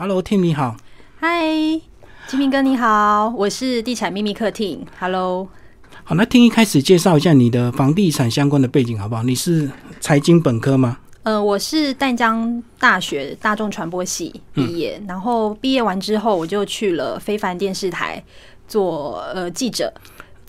Hello，Tim 你好。嗨，金明哥你好，我是地产秘密客厅。Hello。好，那听一开始介绍一下你的房地产相关的背景好不好？你是财经本科吗？呃，我是淡江大学大众传播系毕业，然后毕业完之后我就去了非凡电视台做呃记者。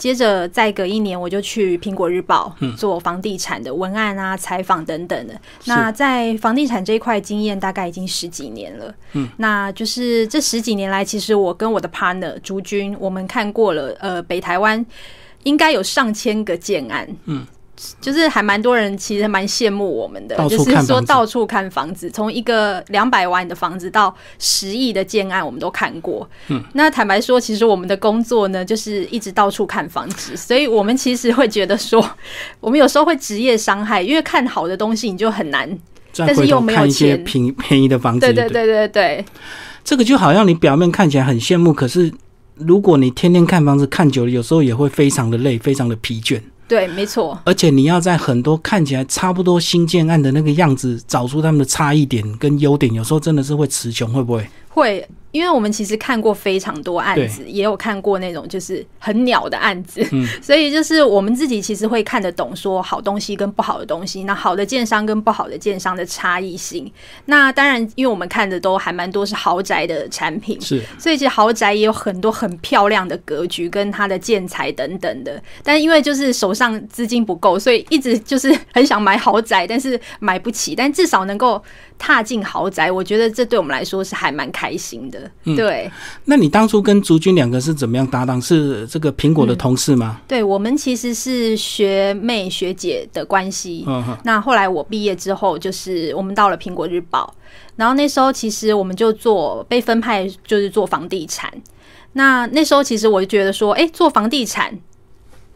接着再隔一年，我就去苹果日报做房地产的文案啊、采访等等的。那在房地产这一块经验大概已经十几年了。嗯，那就是这十几年来，其实我跟我的 partner 朱军，我们看过了呃北台湾应该有上千个建案。嗯。就是还蛮多人其实蛮羡慕我们的，就是说到处看房子，从一个两百万的房子到十亿的建案，我们都看过。嗯，那坦白说，其实我们的工作呢，就是一直到处看房子，所以我们其实会觉得说，我们有时候会职业伤害，因为看好的东西你就很难，但是又没有钱便便宜的房子。对对对对对，这个就好像你表面看起来很羡慕，可是如果你天天看房子看久了，有时候也会非常的累，非常的疲倦。对，没错。而且你要在很多看起来差不多新建案的那个样子，找出他们的差异点跟优点，有时候真的是会词穷，会不会？会。因为我们其实看过非常多案子，也有看过那种就是很鸟的案子，所以就是我们自己其实会看得懂说好东西跟不好的东西，那好的建商跟不好的建商的差异性。那当然，因为我们看的都还蛮多是豪宅的产品，是，所以其实豪宅也有很多很漂亮的格局跟它的建材等等的。但因为就是手上资金不够，所以一直就是很想买豪宅，但是买不起。但至少能够踏进豪宅，我觉得这对我们来说是还蛮开心的。对，那你当初跟竹君两个是怎么样搭档？是这个苹果的同事吗？对，我们其实是学妹学姐的关系。嗯。那后来我毕业之后，就是我们到了苹果日报，然后那时候其实我们就做被分派，就是做房地产。那那时候其实我就觉得说，哎，做房地产，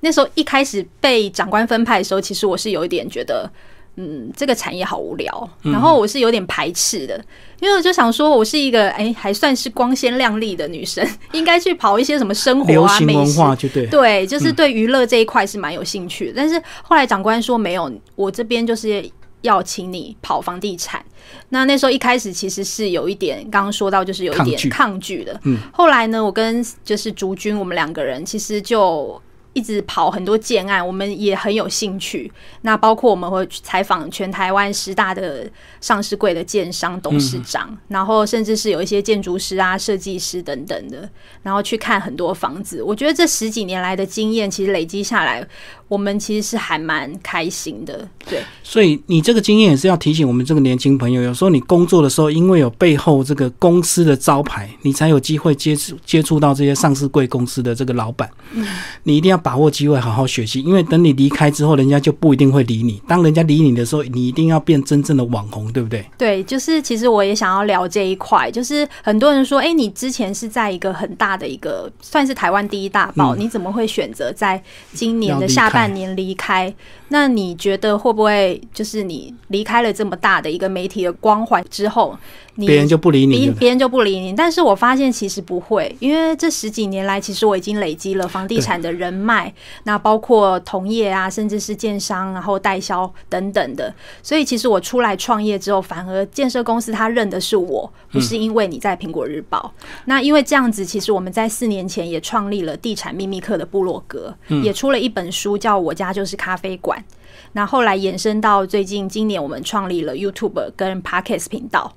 那时候一开始被长官分派的时候，其实我是有一点觉得。嗯，这个产业好无聊，然后我是有点排斥的，因为我就想说，我是一个哎还算是光鲜亮丽的女生，应该去跑一些什么生活啊、美化，就对，对，就是对娱乐这一块是蛮有兴趣。但是后来长官说没有，我这边就是要请你跑房地产。那那时候一开始其实是有一点，刚刚说到就是有一点抗拒的。嗯，后来呢，我跟就是竹君，我们两个人其实就。一直跑很多建案，我们也很有兴趣。那包括我们会采访全台湾十大的上市柜的建商董事长，然后甚至是有一些建筑师啊、设计师等等的，然后去看很多房子。我觉得这十几年来的经验，其实累积下来。我们其实是还蛮开心的，对。所以你这个经验也是要提醒我们这个年轻朋友，有时候你工作的时候，因为有背后这个公司的招牌，你才有机会接触接触到这些上市柜公司的这个老板。嗯。你一定要把握机会，好好学习，因为等你离开之后，人家就不一定会理你。当人家理你的时候，你一定要变真正的网红，对不对？对，就是其实我也想要聊这一块，就是很多人说，哎，你之前是在一个很大的一个算是台湾第一大报，你怎么会选择在今年的下？半年离开，那你觉得会不会就是你离开了这么大的一个媒体的光环之后？别人就不理你，别人就不理你。但是我发现其实不会，因为这十几年来，其实我已经累积了房地产的人脉，那包括同业啊，甚至是建商，然后代销等等的。所以其实我出来创业之后，反而建设公司他认的是我，不是因为你在苹果日报。那因为这样子，其实我们在四年前也创立了地产秘密课的部落格，也出了一本书，叫我家就是咖啡馆。那后来延伸到最近今年，我们创立了 YouTube 跟 Podcast 频道。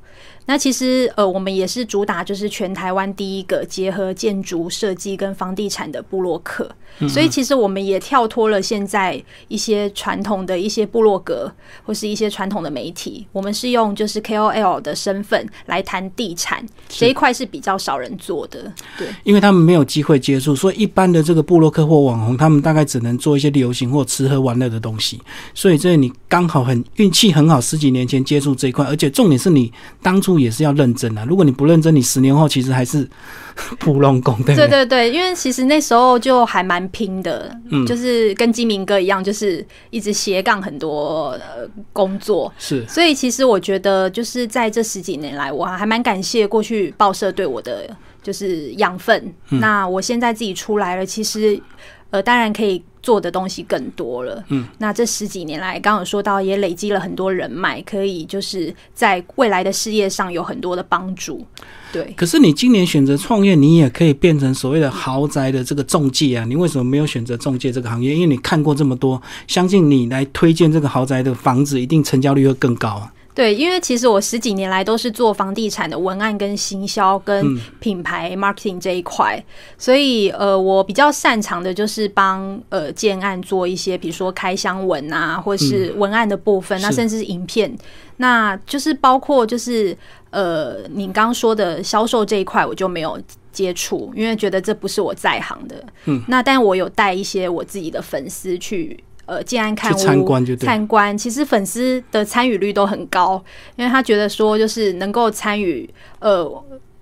那其实呃，我们也是主打就是全台湾第一个结合建筑设计跟房地产的部落客，所以其实我们也跳脱了现在一些传统的一些部落格或是一些传统的媒体，我们是用就是 KOL 的身份来谈地产这一块是比较少人做的，对，因为他们没有机会接触，所以一般的这个部落客或网红，他们大概只能做一些流行或吃喝玩乐的东西，所以这你刚好很运气很好，十几年前接触这一块，而且重点是你当初。也是要认真啊！如果你不认真，你十年后其实还是 普龙工。对对对，因为其实那时候就还蛮拼的，嗯，就是跟金明哥一样，就是一直斜杠很多呃工作。是，所以其实我觉得，就是在这十几年来，我还蛮感谢过去报社对我的就是养分。那我现在自己出来了，其实。呃，当然可以做的东西更多了。嗯，那这十几年来，刚刚有说到，也累积了很多人脉，可以就是在未来的事业上有很多的帮助。对，可是你今年选择创业，你也可以变成所谓的豪宅的这个中介啊！你为什么没有选择中介这个行业？因为你看过这么多，相信你来推荐这个豪宅的房子，一定成交率会更高啊！对，因为其实我十几年来都是做房地产的文案跟行销跟品牌 marketing 这一块，所以呃，我比较擅长的就是帮呃建案做一些，比如说开箱文啊，或是文案的部分，那甚至是影片，那就是包括就是呃，你刚刚说的销售这一块，我就没有接触，因为觉得这不是我在行的。嗯，那但我有带一些我自己的粉丝去。呃，建安看屋参观就参观，其实粉丝的参与率都很高，因为他觉得说就是能够参与呃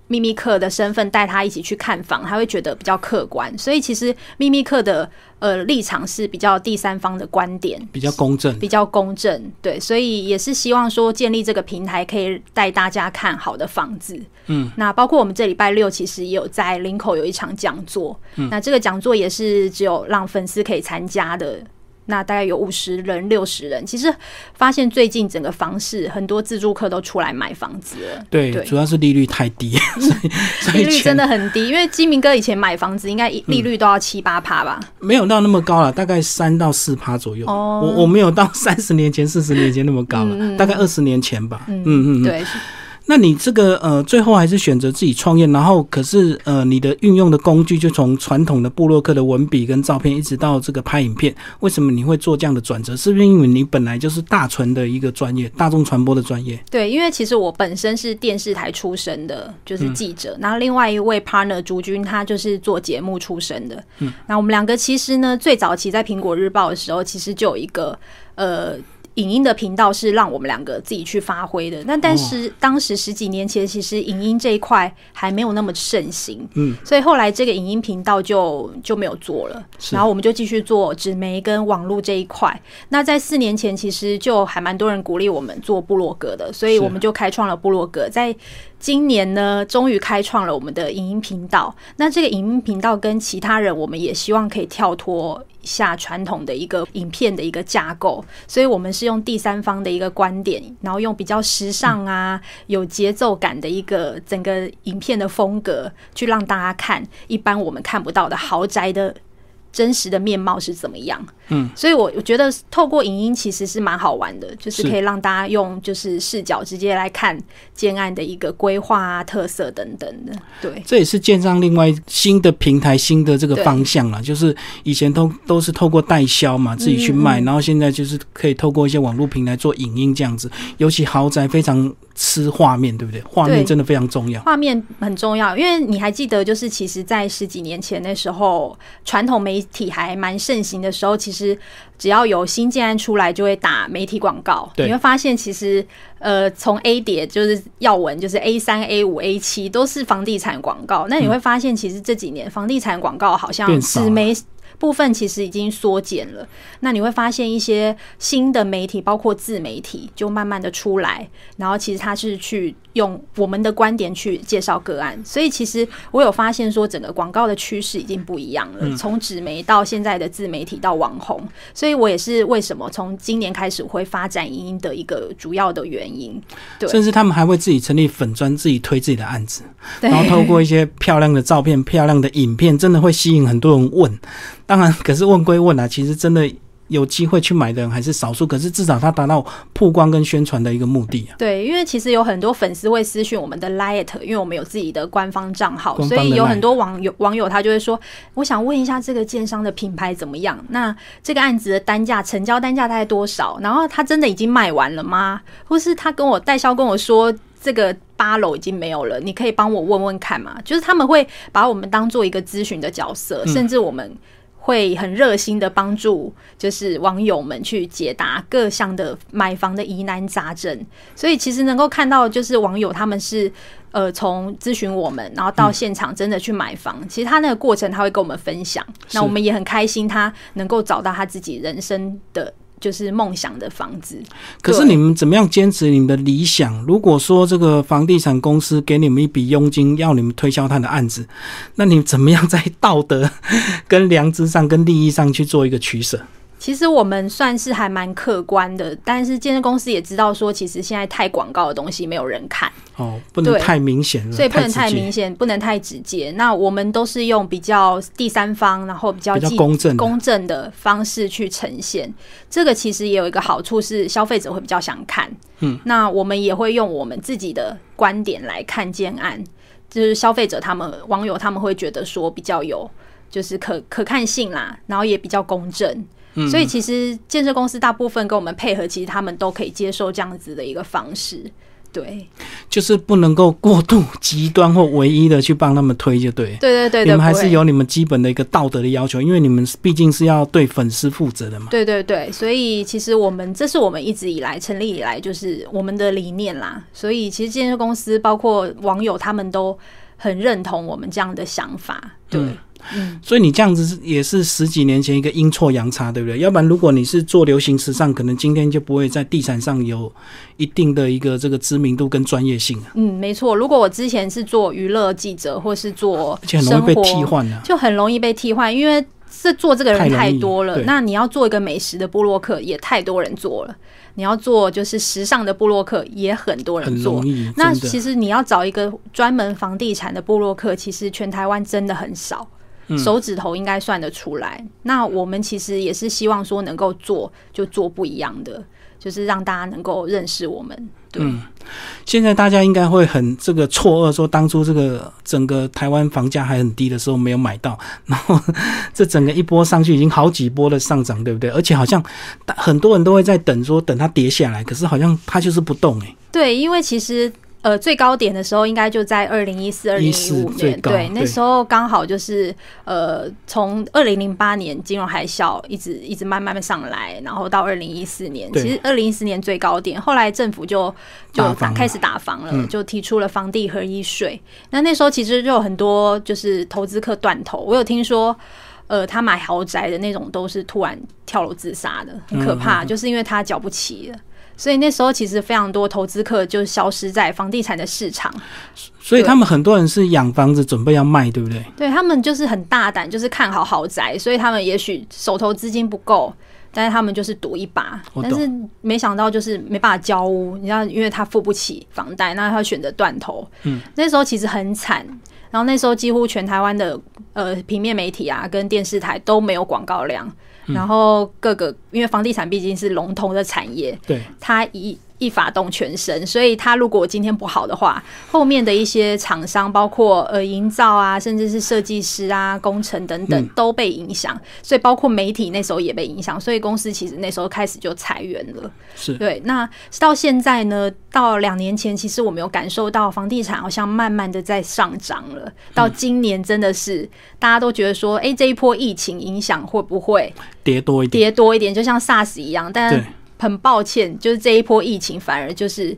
秘密客的身份带他一起去看房，他会觉得比较客观，所以其实秘密客的呃立场是比较第三方的观点，比较公正，比较公正，对，所以也是希望说建立这个平台可以带大家看好的房子，嗯，那包括我们这礼拜六其实也有在林口有一场讲座，嗯，那这个讲座也是只有让粉丝可以参加的。那大概有五十人、六十人，其实发现最近整个房市很多自住客都出来买房子了。对，主要是利率太低，利率真的很低。因为金明哥以前买房子应该利率都要七八趴吧？没有到那么高了，大概三到四趴左右。哦，我我没有到三十年前、四十年前那么高了，大概二十年前吧。嗯嗯，对。那你这个呃，最后还是选择自己创业，然后可是呃，你的运用的工具就从传统的布洛克的文笔跟照片，一直到这个拍影片，为什么你会做这样的转折？是不是因为你本来就是大传的一个专业，大众传播的专业？对，因为其实我本身是电视台出身的，就是记者，然后另外一位 partner 朱军，他就是做节目出身的。嗯，那我们两个其实呢，最早期在苹果日报的时候，其实就有一个呃。影音的频道是让我们两个自己去发挥的，那但是当时十几年前，其实影音这一块还没有那么盛行，嗯，所以后来这个影音频道就就没有做了，然后我们就继续做纸媒跟网络这一块。那在四年前，其实就还蛮多人鼓励我们做部落格的，所以我们就开创了部落格。在今年呢，终于开创了我们的影音频道。那这个影音频道跟其他人，我们也希望可以跳脱下传统的一个影片的一个架构，所以我们是用第三方的一个观点，然后用比较时尚啊、有节奏感的一个整个影片的风格，去让大家看一般我们看不到的豪宅的。真实的面貌是怎么样？嗯，所以我我觉得透过影音其实是蛮好玩的，就是可以让大家用就是视角直接来看建案的一个规划啊、特色等等的。对，这也是建商另外新的平台、新的这个方向了。就是以前都都是透过代销嘛，自己去卖，然后现在就是可以透过一些网络平台做影音这样子。尤其豪宅非常吃画面，对不对？画面真的非常重要，画面很重要。因为你还记得，就是其实在十几年前那时候，传统媒体还蛮盛行的时候，其实只要有新建案出来，就会打媒体广告。你会发现，其实呃，从 A 碟就是要闻，就是 A 三、A 五、A 七都是房地产广告。那你会发现，其实这几年房地产广告好像是没。部分其实已经缩减了，那你会发现一些新的媒体，包括自媒体，就慢慢的出来，然后其实它是去用我们的观点去介绍个案，所以其实我有发现说，整个广告的趋势已经不一样了，从纸媒到现在的自媒体到网红，所以我也是为什么从今年开始会发展影音的一个主要的原因。对，甚至他们还会自己成立粉专，自己推自己的案子，然后透过一些漂亮的照片、漂亮的影片，真的会吸引很多人问。当然，可是问归问啊，其实真的有机会去买的人还是少数。可是至少它达到曝光跟宣传的一个目的啊。对，因为其实有很多粉丝会私讯我们的 Light，因为我们有自己的官方账号，所以有很多网友网友他就会说，我想问一下这个建商的品牌怎么样？那这个案子的单价成交单价大概多少？然后他真的已经卖完了吗？或是他跟我代销跟我说这个八楼已经没有了，你可以帮我问问看嘛？就是他们会把我们当做一个咨询的角色，甚至我们。会很热心的帮助，就是网友们去解答各项的买房的疑难杂症。所以其实能够看到，就是网友他们是呃从咨询我们，然后到现场真的去买房。其实他那个过程他会跟我们分享，那我们也很开心，他能够找到他自己人生的就是梦想的房子。可是你们怎么样坚持你们的理想？如果说这个房地产公司给你们一笔佣金，要你们推销他的案子，那你怎么样在道德、跟良知上、跟利益上去做一个取舍？其实我们算是还蛮客观的，但是建设公司也知道说，其实现在太广告的东西没有人看哦，不能太明显了，所以不能太明显，不能太直接。那我们都是用比较第三方，然后比较公正公正的方式去呈现。这个其实也有一个好处是，消费者会比较想看。嗯，那我们也会用我们自己的观点来看建案，就是消费者他们网友他们会觉得说比较有就是可可看性啦，然后也比较公正。所以其实建设公司大部分跟我们配合，其实他们都可以接受这样子的一个方式，对，就是不能够过度极端或唯一的去帮他们推，就对，对对对，你们还是有你们基本的一个道德的要求，因为你们毕竟是要对粉丝负责的嘛。对对对，所以其实我们这是我们一直以来成立以来就是我们的理念啦。所以其实建设公司包括网友他们都很认同我们这样的想法，对。嗯，所以你这样子也是十几年前一个阴错阳差，对不对？要不然如果你是做流行时尚，可能今天就不会在地产上有一定的一个这个知名度跟专业性啊。嗯，没错。如果我之前是做娱乐记者，或是做，而且很容易被替换啊，就很容易被替换，因为是做这个人太多了。那你要做一个美食的布洛克，也太多人做了；你要做就是时尚的布洛克，也很多人做。那其实你要找一个专门房地产的布洛克，其实全台湾真的很少。手指头应该算得出来。那我们其实也是希望说能够做就做不一样的，就是让大家能够认识我们。嗯，现在大家应该会很这个错愕，说当初这个整个台湾房价还很低的时候没有买到，然后这整个一波上去已经好几波的上涨，对不对？而且好像很多人都会在等，说等它跌下来，可是好像它就是不动哎。对，因为其实。呃，最高点的时候应该就在二零一四、二零一五年，对，那时候刚好就是呃，从二零零八年金融海啸一直一直慢慢的上来，然后到二零一四年，其实二零一四年最高点，后来政府就就打开始打房了，就提出了房地合一税。那那时候其实就有很多就是投资客断头，我有听说，呃，他买豪宅的那种都是突然跳楼自杀的，很可怕，就是因为他缴不起了。所以那时候其实非常多投资客就消失在房地产的市场，所以他们很多人是养房子准备要卖，对不对？对他们就是很大胆，就是看好豪宅，所以他们也许手头资金不够，但是他们就是赌一把，但是没想到就是没办法交屋，你知道，因为他付不起房贷，那他选择断头。嗯，那时候其实很惨，然后那时候几乎全台湾的呃平面媒体啊跟电视台都没有广告量。然后各个，因为房地产毕竟是龙头的产业，对它一。一发动全身，所以他如果今天不好的话，后面的一些厂商，包括呃营造啊，甚至是设计师啊、工程等等，都被影响。所以包括媒体那时候也被影响，所以公司其实那时候开始就裁员了。是对。那到现在呢？到两年前，其实我们有感受到房地产好像慢慢的在上涨了。到今年真的是大家都觉得说，哎，这一波疫情影响会不会跌多一点？跌多一点，就像 SARS 一样，但。很抱歉，就是这一波疫情反而就是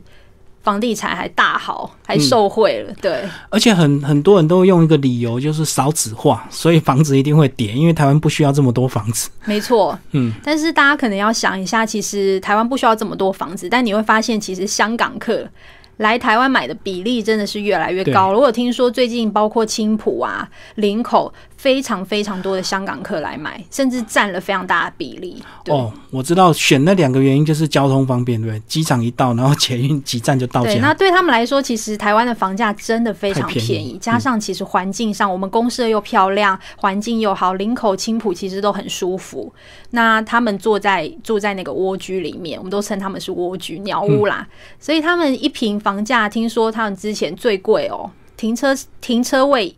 房地产还大好，还受惠了。对，而且很很多人都用一个理由，就是少子化，所以房子一定会跌，因为台湾不需要这么多房子。没错，嗯。但是大家可能要想一下，其实台湾不需要这么多房子，但你会发现，其实香港客。来台湾买的比例真的是越来越高了。我有听说最近包括青浦啊、林口，非常非常多的香港客来买，甚至占了非常大的比例。哦，我知道选那两个原因就是交通方便，对不对？机场一到，然后捷运几站就到家。对，那对他们来说，其实台湾的房价真的非常便宜，加上其实环境上，我们公社又漂亮，环境又好，林口、青浦其实都很舒服。那他们坐在住在那个蜗居里面，我们都称他们是蜗居鸟屋啦，所以他们一平房。房价听说他们之前最贵哦，停车停车位。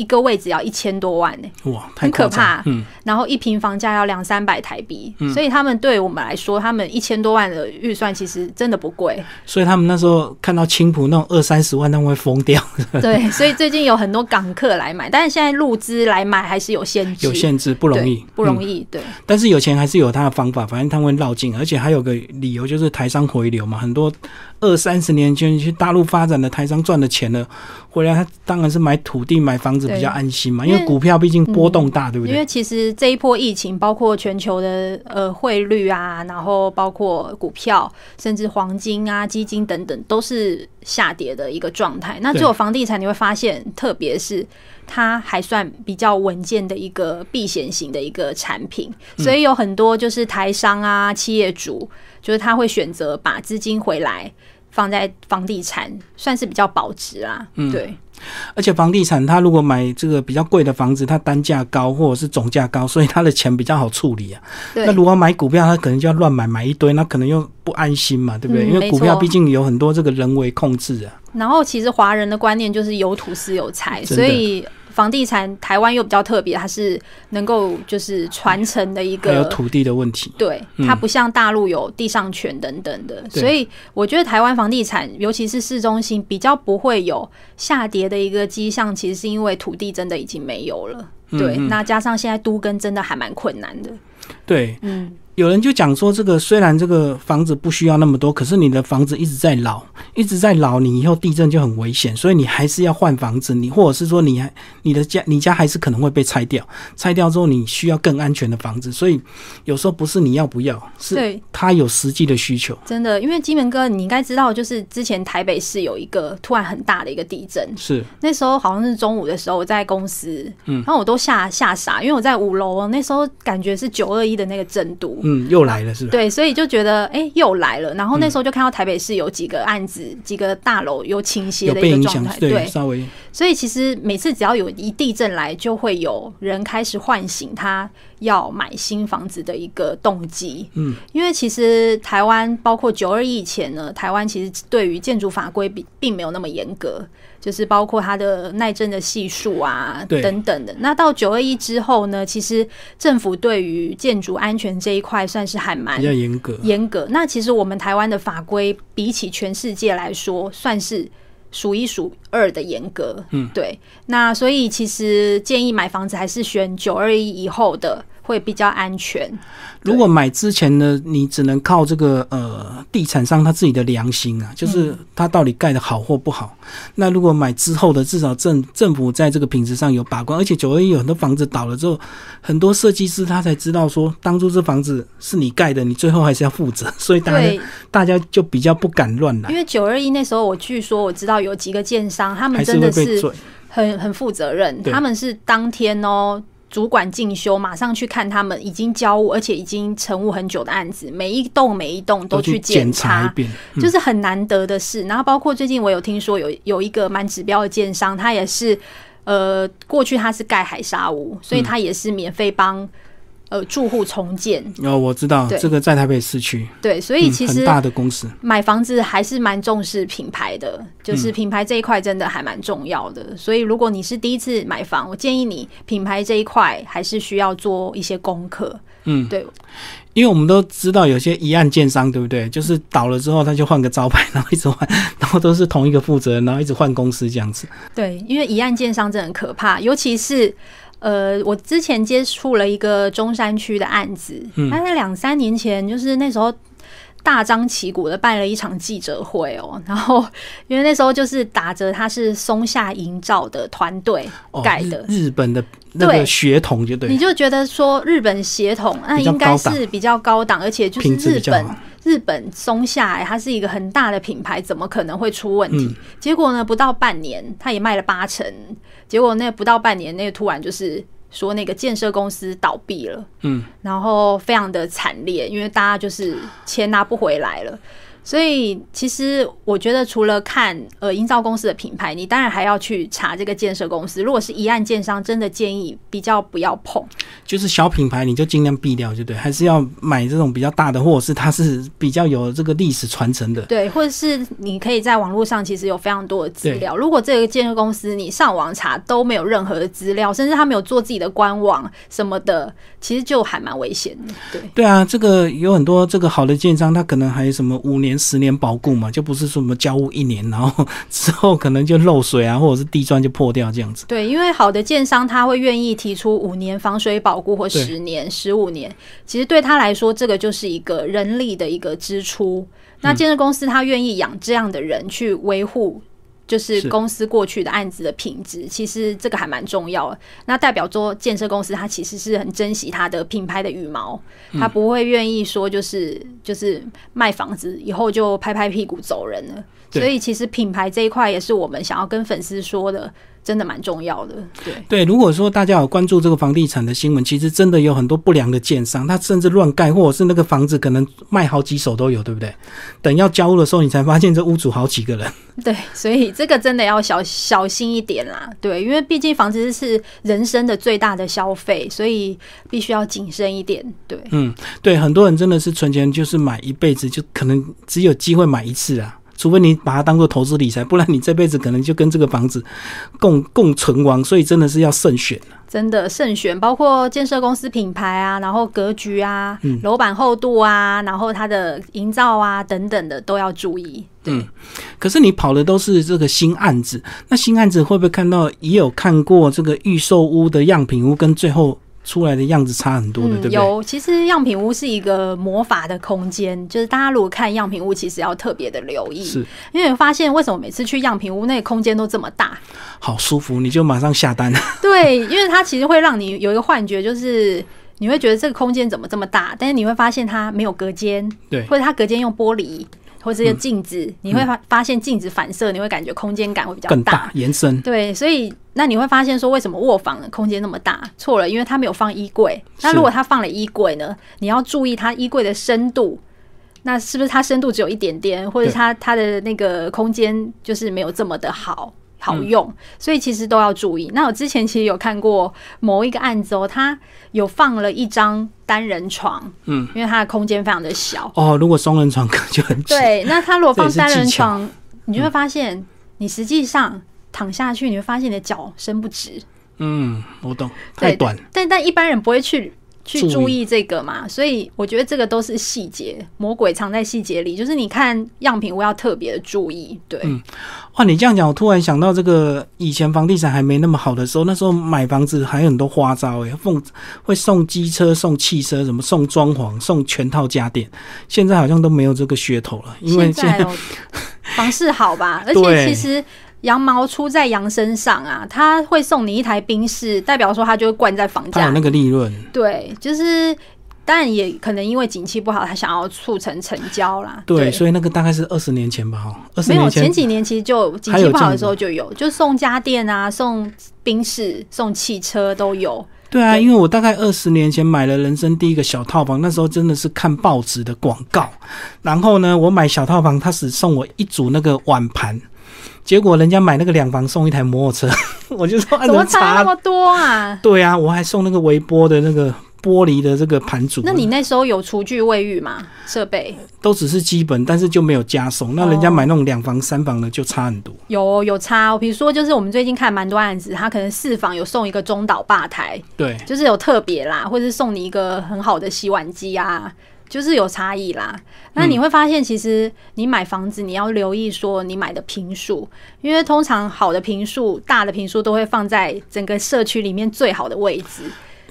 一个位置要一千多万呢，哇，很可怕。嗯，然后一平房价要两三百台币，所以他们对我们来说，他们一千多万的预算其实真的不贵。所以他们那时候看到青浦那种二三十万，他们会疯掉。对，所以最近有很多港客来买，但是现在入资来买还是有限制，有限制不容易，不容易。对，但是有钱还是有他的方法，反正他们会绕境，而且还有个理由就是台商回流嘛，很多二三十年前去大陆发展的台商赚的钱呢，回来他当然是买土地、买房子比较安心嘛，因为股票毕竟波动大，对不对？因为其实这一波疫情，包括全球的呃汇率啊，然后包括股票，甚至黄金啊、基金等等，都是下跌的一个状态。那只有房地产，你会发现，特别是。它还算比较稳健的一个避险型的一个产品，所以有很多就是台商啊、企业主，就是他会选择把资金回来放在房地产，算是比较保值啦。嗯，对。而且房地产，他如果买这个比较贵的房子，它单价高或者是总价高，所以他的钱比较好处理啊。那如果买股票，他可能就要乱买，买一堆，那可能又不安心嘛，对不对？因为股票毕竟有很多这个人为控制啊。然后，其实华人的观念就是有土是有财，所以。房地产台湾又比较特别，它是能够就是传承的一个，有土地的问题。对，它不像大陆有地上权等等的，所以我觉得台湾房地产，尤其是市中心，比较不会有下跌的一个迹象。其实是因为土地真的已经没有了。对，那加上现在都跟真的还蛮困难的。对，嗯。有人就讲说，这个虽然这个房子不需要那么多，可是你的房子一直在老，一直在老，你以后地震就很危险，所以你还是要换房子。你或者是说，你还你的家，你家还是可能会被拆掉，拆掉之后你需要更安全的房子。所以有时候不是你要不要，是他有实际的需求。真的，因为金门哥，你应该知道，就是之前台北市有一个突然很大的一个地震，是那时候好像是中午的时候，我在公司，嗯，然后我都吓吓傻，因为我在五楼，那时候感觉是九二一的那个震度。嗯，又来了是吧？对，所以就觉得哎，又来了。然后那时候就看到台北市有几个案子，几个大楼有倾斜的一个状态，对，稍微。所以其实每次只要有一地震来，就会有人开始唤醒他要买新房子的一个动机。嗯，因为其实台湾包括九二一以前呢，台湾其实对于建筑法规并并没有那么严格。就是包括它的耐震的系数啊，等等的。那到九二一之后呢，其实政府对于建筑安全这一块算是还蛮比较严格。严格。那其实我们台湾的法规比起全世界来说，算是数一数二的严格。嗯，对。那所以其实建议买房子还是选九二一以后的。会比较安全。如果买之前呢，你只能靠这个呃地产商他自己的良心啊，就是他到底盖的好或不好。那如果买之后的，至少政政府在这个品质上有把关。而且九二一有很多房子倒了之后，很多设计师他才知道说，当初这房子是你盖的，你最后还是要负责。所以大家大家就比较不敢乱来。因为九二一那时候，我据说我知道有几个建商，他们真的是很很负责任，他们是当天哦。主管进修，马上去看他们已经交物，而且已经成物很久的案子，每一栋每一栋都去检查一遍，就是很难得的事。然后包括最近我有听说有有一个蛮指标的建商，他也是呃过去他是盖海沙屋，所以他也是免费帮。呃，住户重建哦，我知道这个在台北市区。对，所以其实很大的公司买房子还是蛮重视品牌的，就是品牌这一块真的还蛮重要的。所以如果你是第一次买房，我建议你品牌这一块还是需要做一些功课。嗯，对，因为我们都知道有些一案建商，对不对？就是倒了之后他就换个招牌，然后一直换，然后都是同一个负责人，然后一直换公司这样子。对，因为一案建商真的很可怕，尤其是。呃，我之前接触了一个中山区的案子，他在两三年前，就是那时候大张旗鼓的办了一场记者会哦，然后因为那时候就是打着他是松下营造的团队盖的。日本的那个血统，就对，你就觉得说日本血统那应该是比较高档，而且就是日本日本松下它是一个很大的品牌，怎么可能会出问题？结果呢，不到半年，它也卖了八成。结果那不到半年，那个突然就是说那个建设公司倒闭了，嗯，然后非常的惨烈，因为大家就是钱拿不回来了。所以，其实我觉得，除了看呃营造公司的品牌，你当然还要去查这个建设公司。如果是一案建商，真的建议比较不要碰。就是小品牌，你就尽量避掉，就对。还是要买这种比较大的，或者是它是比较有这个历史传承的。对，或者是你可以在网络上，其实有非常多的资料。如果这个建设公司你上网查都没有任何的资料，甚至他没有做自己的官网什么的，其实就还蛮危险的。对。对啊，这个有很多这个好的建商，他可能还有什么五年。年、十年保固嘛，就不是说什么交屋一年，然后 之后可能就漏水啊，或者是地砖就破掉这样子。对，因为好的建商他会愿意提出五年防水保固或十年、十五年，其实对他来说，这个就是一个人力的一个支出。那建设公司他愿意养这样的人去维护。就是是公司过去的案子的品质，其实这个还蛮重要的。那代表说，建设公司它其实是很珍惜它的品牌的羽毛，他不会愿意说就是就是卖房子以后就拍拍屁股走人了。对所以其实品牌这一块也是我们想要跟粉丝说的，真的蛮重要的。对，对，如果说大家有关注这个房地产的新闻，其实真的有很多不良的建商，他甚至乱盖，或者是那个房子可能卖好几手都有，对不对？等要交屋的时候，你才发现这屋主好几个人。对，所以这个真的要小小心一点啦。对，因为毕竟房子是人生的最大的消费，所以必须要谨慎一点。对，嗯，对，很多人真的是存钱就是买一辈子，就可能只有机会买一次啊。除非你把它当做投资理财，不然你这辈子可能就跟这个房子共共存亡，所以真的是要慎选。真的慎选，包括建设公司品牌啊，然后格局啊、楼板厚度啊，然后它的营造啊等等的都要注意。嗯，可是你跑的都是这个新案子，那新案子会不会看到也有看过这个预售屋的样品屋，跟最后出来的样子差很多的，对不对？嗯有，其实样品屋是一个魔法的空间，就是大家如果看样品屋，其实要特别的留意，是因为我发现为什么每次去样品屋那个空间都这么大？好舒服，你就马上下单。对，因为它其实会让你有一个幻觉，就是你会觉得这个空间怎么这么大，但是你会发现它没有隔间，对或者它隔间用玻璃或者是镜子，你会发发现镜子反射，你会感觉空间感会比较更大延伸，对，所以那你会发现说，为什么卧房的空间那么大？错了，因为它没有放衣柜。那如果它放了衣柜呢？你要注意它衣柜的深度。那是不是它深度只有一点点，或者它它的那个空间就是没有这么的好好嗯用？所以其实都要注意。那我之前其实有看过某一个案子哦，它有放了一张单人床，嗯，因为它的空间非常的小。哦，如果双人床可能就很挤。对，那它如果放单人床，你就会发现，你实际上躺下去，你会发现你的脚伸不直。嗯，我懂，太对短。但但一般人不会去去注意这个嘛，所以我觉得这个都是细节，魔鬼藏在细节里。就是你看样品屋要特别的注意，对，嗯哇，你这样讲，我突然想到这个以前房地产还没那么好的时候，那时候买房子还有很多花招诶，送会送机车、送汽车，什么送装潢、送全套家电。现在好像都没有这个噱头了，因为现在现在哦房市好吧，而且 其实。羊毛出在羊身上啊，他会送你一台宾士，代表说他就会灌在房价。它有那个利润。对，就是当然也可能因为景气不好，他想要促成成交啦。对，所以那个大概是二十年前吧，哈，二十没有年前前几年其实就景还有气不好的时候就有，就送家电啊，送宾士、送汽车都有。对啊，对。因为我大概二十年前买了人生第一个小套房，那时候真的是看报纸的广告，然后呢，我买小套房，他只送我一组那个碗盘，结果人家买那个两房送一台摩托车，我就说按怎么，差那么多啊？对啊，我还送那个微波的那个玻璃的这个盘组，那你那时候有厨具、卫浴吗？设备都只是基本，但是就没有加送，那人家哦买那种两房三房的就差很多。有有差哦，比如说就是我们最近看蛮多案子，他可能四房有送一个中岛吧台，对，就是有特别啦，或者是送你一个很好的洗碗机啊，就是有差异啦。那你会发现，其实你买房子你要留意说你买的平数，因为通常好的平数、大的平数都会放在整个社区里面最好的位置，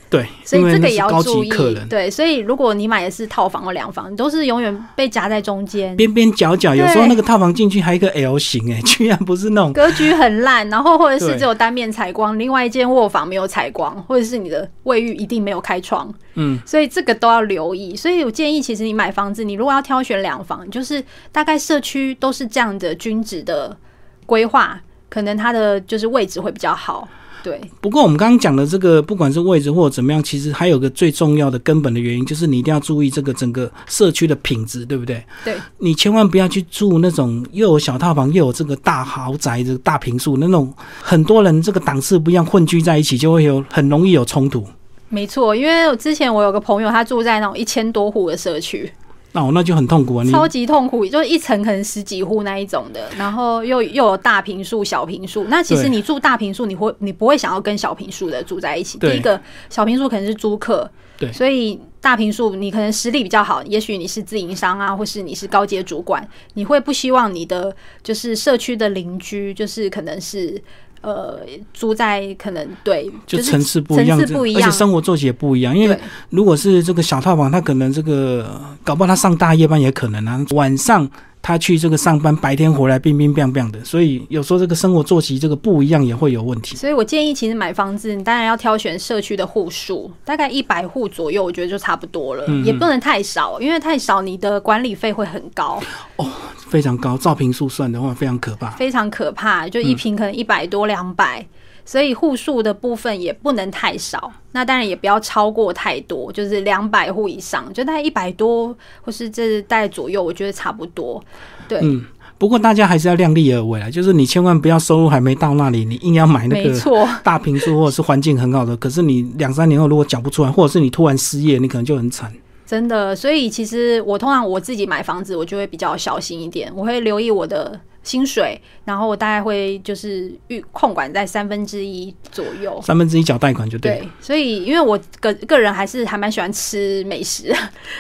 对，所以这个也要注意级客人。。对，所以如果你买的是套房或两房，你都是永远被夹在中间。边边角角，有时候那个套房进去还有一个 L 型，哎，居然不是那种格局很烂，然后或者是只有单面采光，另外一间卧房没有采光，或者是你的卫浴一定没有开窗，嗯，所以这个都要留意。所以我建议，其实你买房子，你如果要挑选两房，就是大概社区都是这样的均值的规划，可能它的就是位置会比较好。对，不过我们刚刚讲的这个，不管是位置或者怎么样，其实还有个最重要的根本的原因，就是你一定要注意这个整个社区的品质，对不对？对，你千万不要去住那种又有小套房又有这个大豪宅、这个大平墅那种，很多人这个档次不一样混居在一起，就会有很容易有冲突。没错，因为我之前我有个朋友，他住在那种一千多户的社区，那我那就很痛苦啊！你超级痛苦，就是一层可能十几户那一种的，然后又又有大平数、小平数。那其实你住大平数，你会你不会想要跟小平数的住在一起。第一个小平数可能是租客，对所以大平数你可能实力比较好，也许你是自营商啊，或是你是高阶主管，你会不希望你的就是社区的邻居，就是可能是。呃，住在可能对，就是层次不一样，层次不一样而且，生活作息也不一样。因为如果是这个小套房，他可能这个搞不好他上大夜班也可能啊，晚上他去这个上班，白天回来冰冰冰冰的，所以有时候这个生活作息这个不一样也会有问题。所以我建议，其实买房子，你当然要挑选社区的户数，大概一百户左右，我觉得就差不多了，嗯也不能太少，因为太少你的管理费会很高，哦非常高，照平数算的话非常可怕。非常可怕。就一平可能一百多、两百、所以户数的部分也不能太少。那当然也不要超过太多，就是两百户以上，就大概一百多或是这大概左右，我觉得差不多。对，嗯，不过大家还是要量力而为啊，就是你千万不要收入还没到那里，你硬要买那个。大平数或者是环境很好的，可是你两三年后如果缴不出来，或者是你突然失业，你可能就很惨。真的，所以其实我通常我自己买房子，我就会比较小心一点，我会留意我的薪水，然后我大概会就是预控管在三分之一左右。三分之一缴贷款就对了。对，所以因为我个个人还是还蛮喜欢吃美食，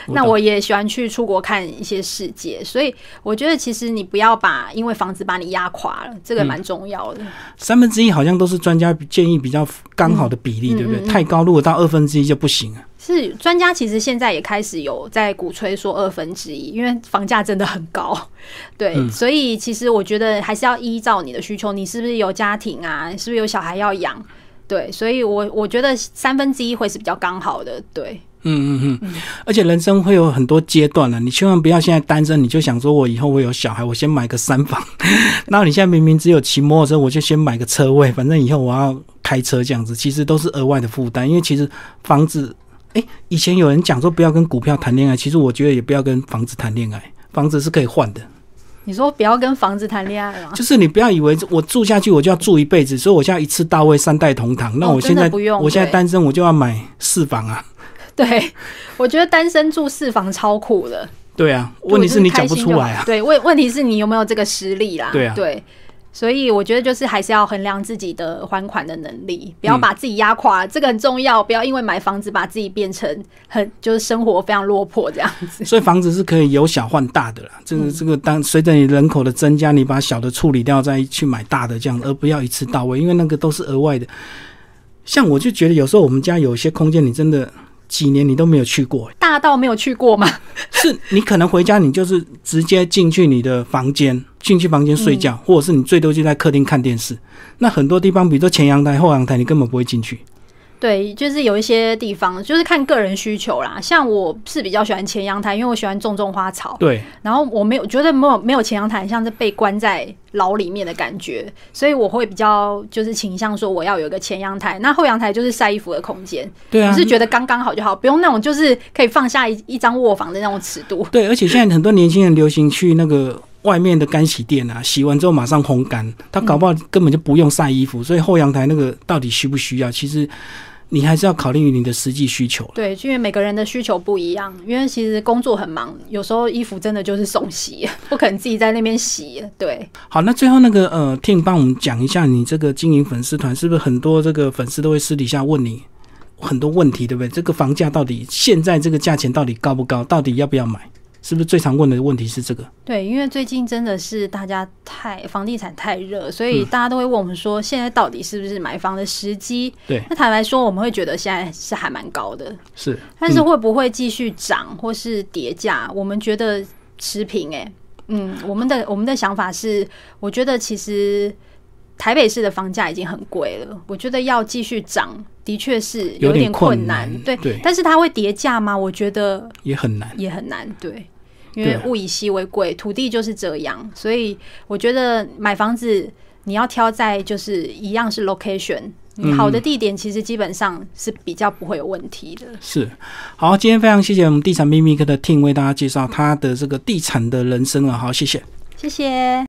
那我也喜欢去出国看一些世界，所以我觉得其实你不要把因为房子把你压垮了，这个蛮重要的。三分之一好像都是专家建议比较刚好的比例，嗯对不对？太高，如果到二分之一就不行啊。是专家其实现在也开始有在鼓吹说二分之一，因为房价真的很高，对，嗯。所以其实我觉得还是要依照你的需求，你是不是有家庭啊，是不是有小孩要养，对，所以我我觉得三分之一会是比较刚好的，对，嗯嗯嗯，而且人生会有很多阶段了，你千万不要现在单身，你就想说我以后我有小孩，我先买个三房，然后你现在明明只有骑摩托车，我就先买个车位，反正以后我要开车这样子，其实都是额外的负担，因为其实房子，哎、以前有人讲说不要跟股票谈恋爱，其实我觉得也不要跟房子谈恋爱，房子是可以换的，你说不要跟房子谈恋爱吗？就是你不要以为我住下去我就要住一辈子，所以我现在一次到位三代同堂，那哦我现在、不用我现在单身我就要买四房啊，对，我觉得单身住四房超酷的，对啊，问题是你讲不出来啊，对，问问题是你有没有这个实力啦？对啊。对。所以我觉得就是还是要衡量自己的还款的能力，不要嗯把自己压垮，这个很重要。不要因为买房子把自己变成很就是生活非常落魄这样子。所以房子是可以由小换大的啦。这个这个当随着你人口的增加，你把小的处理掉，再去买大的这样，而不要一次到位，因为那个都是额外的。像我就觉得有时候我们家有一些空间，你真的几年你都没有去过，大到没有去过吗？是你可能回家你就是直接进去你的房间，进去房间睡觉，或者是你最多就在客厅看电视。那很多地方，比如说前阳台、后阳台，你根本不会进去。对，就是有一些地方就是看个人需求啦。像我是比较喜欢前阳台，因为我喜欢种种花草。对，然后我没有觉得没有没有前阳台，像是被关在牢里面的感觉，所以我会比较就是倾向说我要有一个前阳台，那后阳台就是晒衣服的空间。对啊我是，觉得刚刚好就好，不用那种就是可以放下一一张卧房的那种尺度。对，而且现在很多年轻人流行去那个外面的干洗店啊，洗完之后马上烘干，他搞不好根本就不用晒衣服，所以后阳台那个到底需不需要？其实你还是要考虑你的实际需求。对，因为每个人的需求不一样，因为其实工作很忙，有时候衣服真的就是送洗，不可能自己在那边洗。对，好，那最后那个呃，Tim 帮我们讲一下，你这个经营粉丝团是不是很多这个粉丝都会私底下问你很多问题，对不对？这个房价到底现在这个价钱到底高不高？到底要不要买？是不是最常问的问题是这个？对，因为最近真的是大家太房地产太热，所嗯以大家都会问我们说，现在到底是不是买房的时机？对，那坦白说，我们会觉得现在是还蛮高的，是，但是嗯会不会继续涨或是跌价？我们觉得持平、欸。嗯，我们的我们的想法是，我觉得其实台北市的房价已经很贵了，我觉得要继续涨，的确是有点点困困难对，对但是它会跌价吗？我觉得也很难。也很难，对，因为物以稀为贵，土地就是这样，所以我觉得买房子你要挑在就是一样是 location，你好的地点其实基本上是比较不会有问题的。是，好，今天非常谢谢我们地产秘密课的 Tim 为大家介绍他的这个地产的人生啊，好，谢谢。谢谢。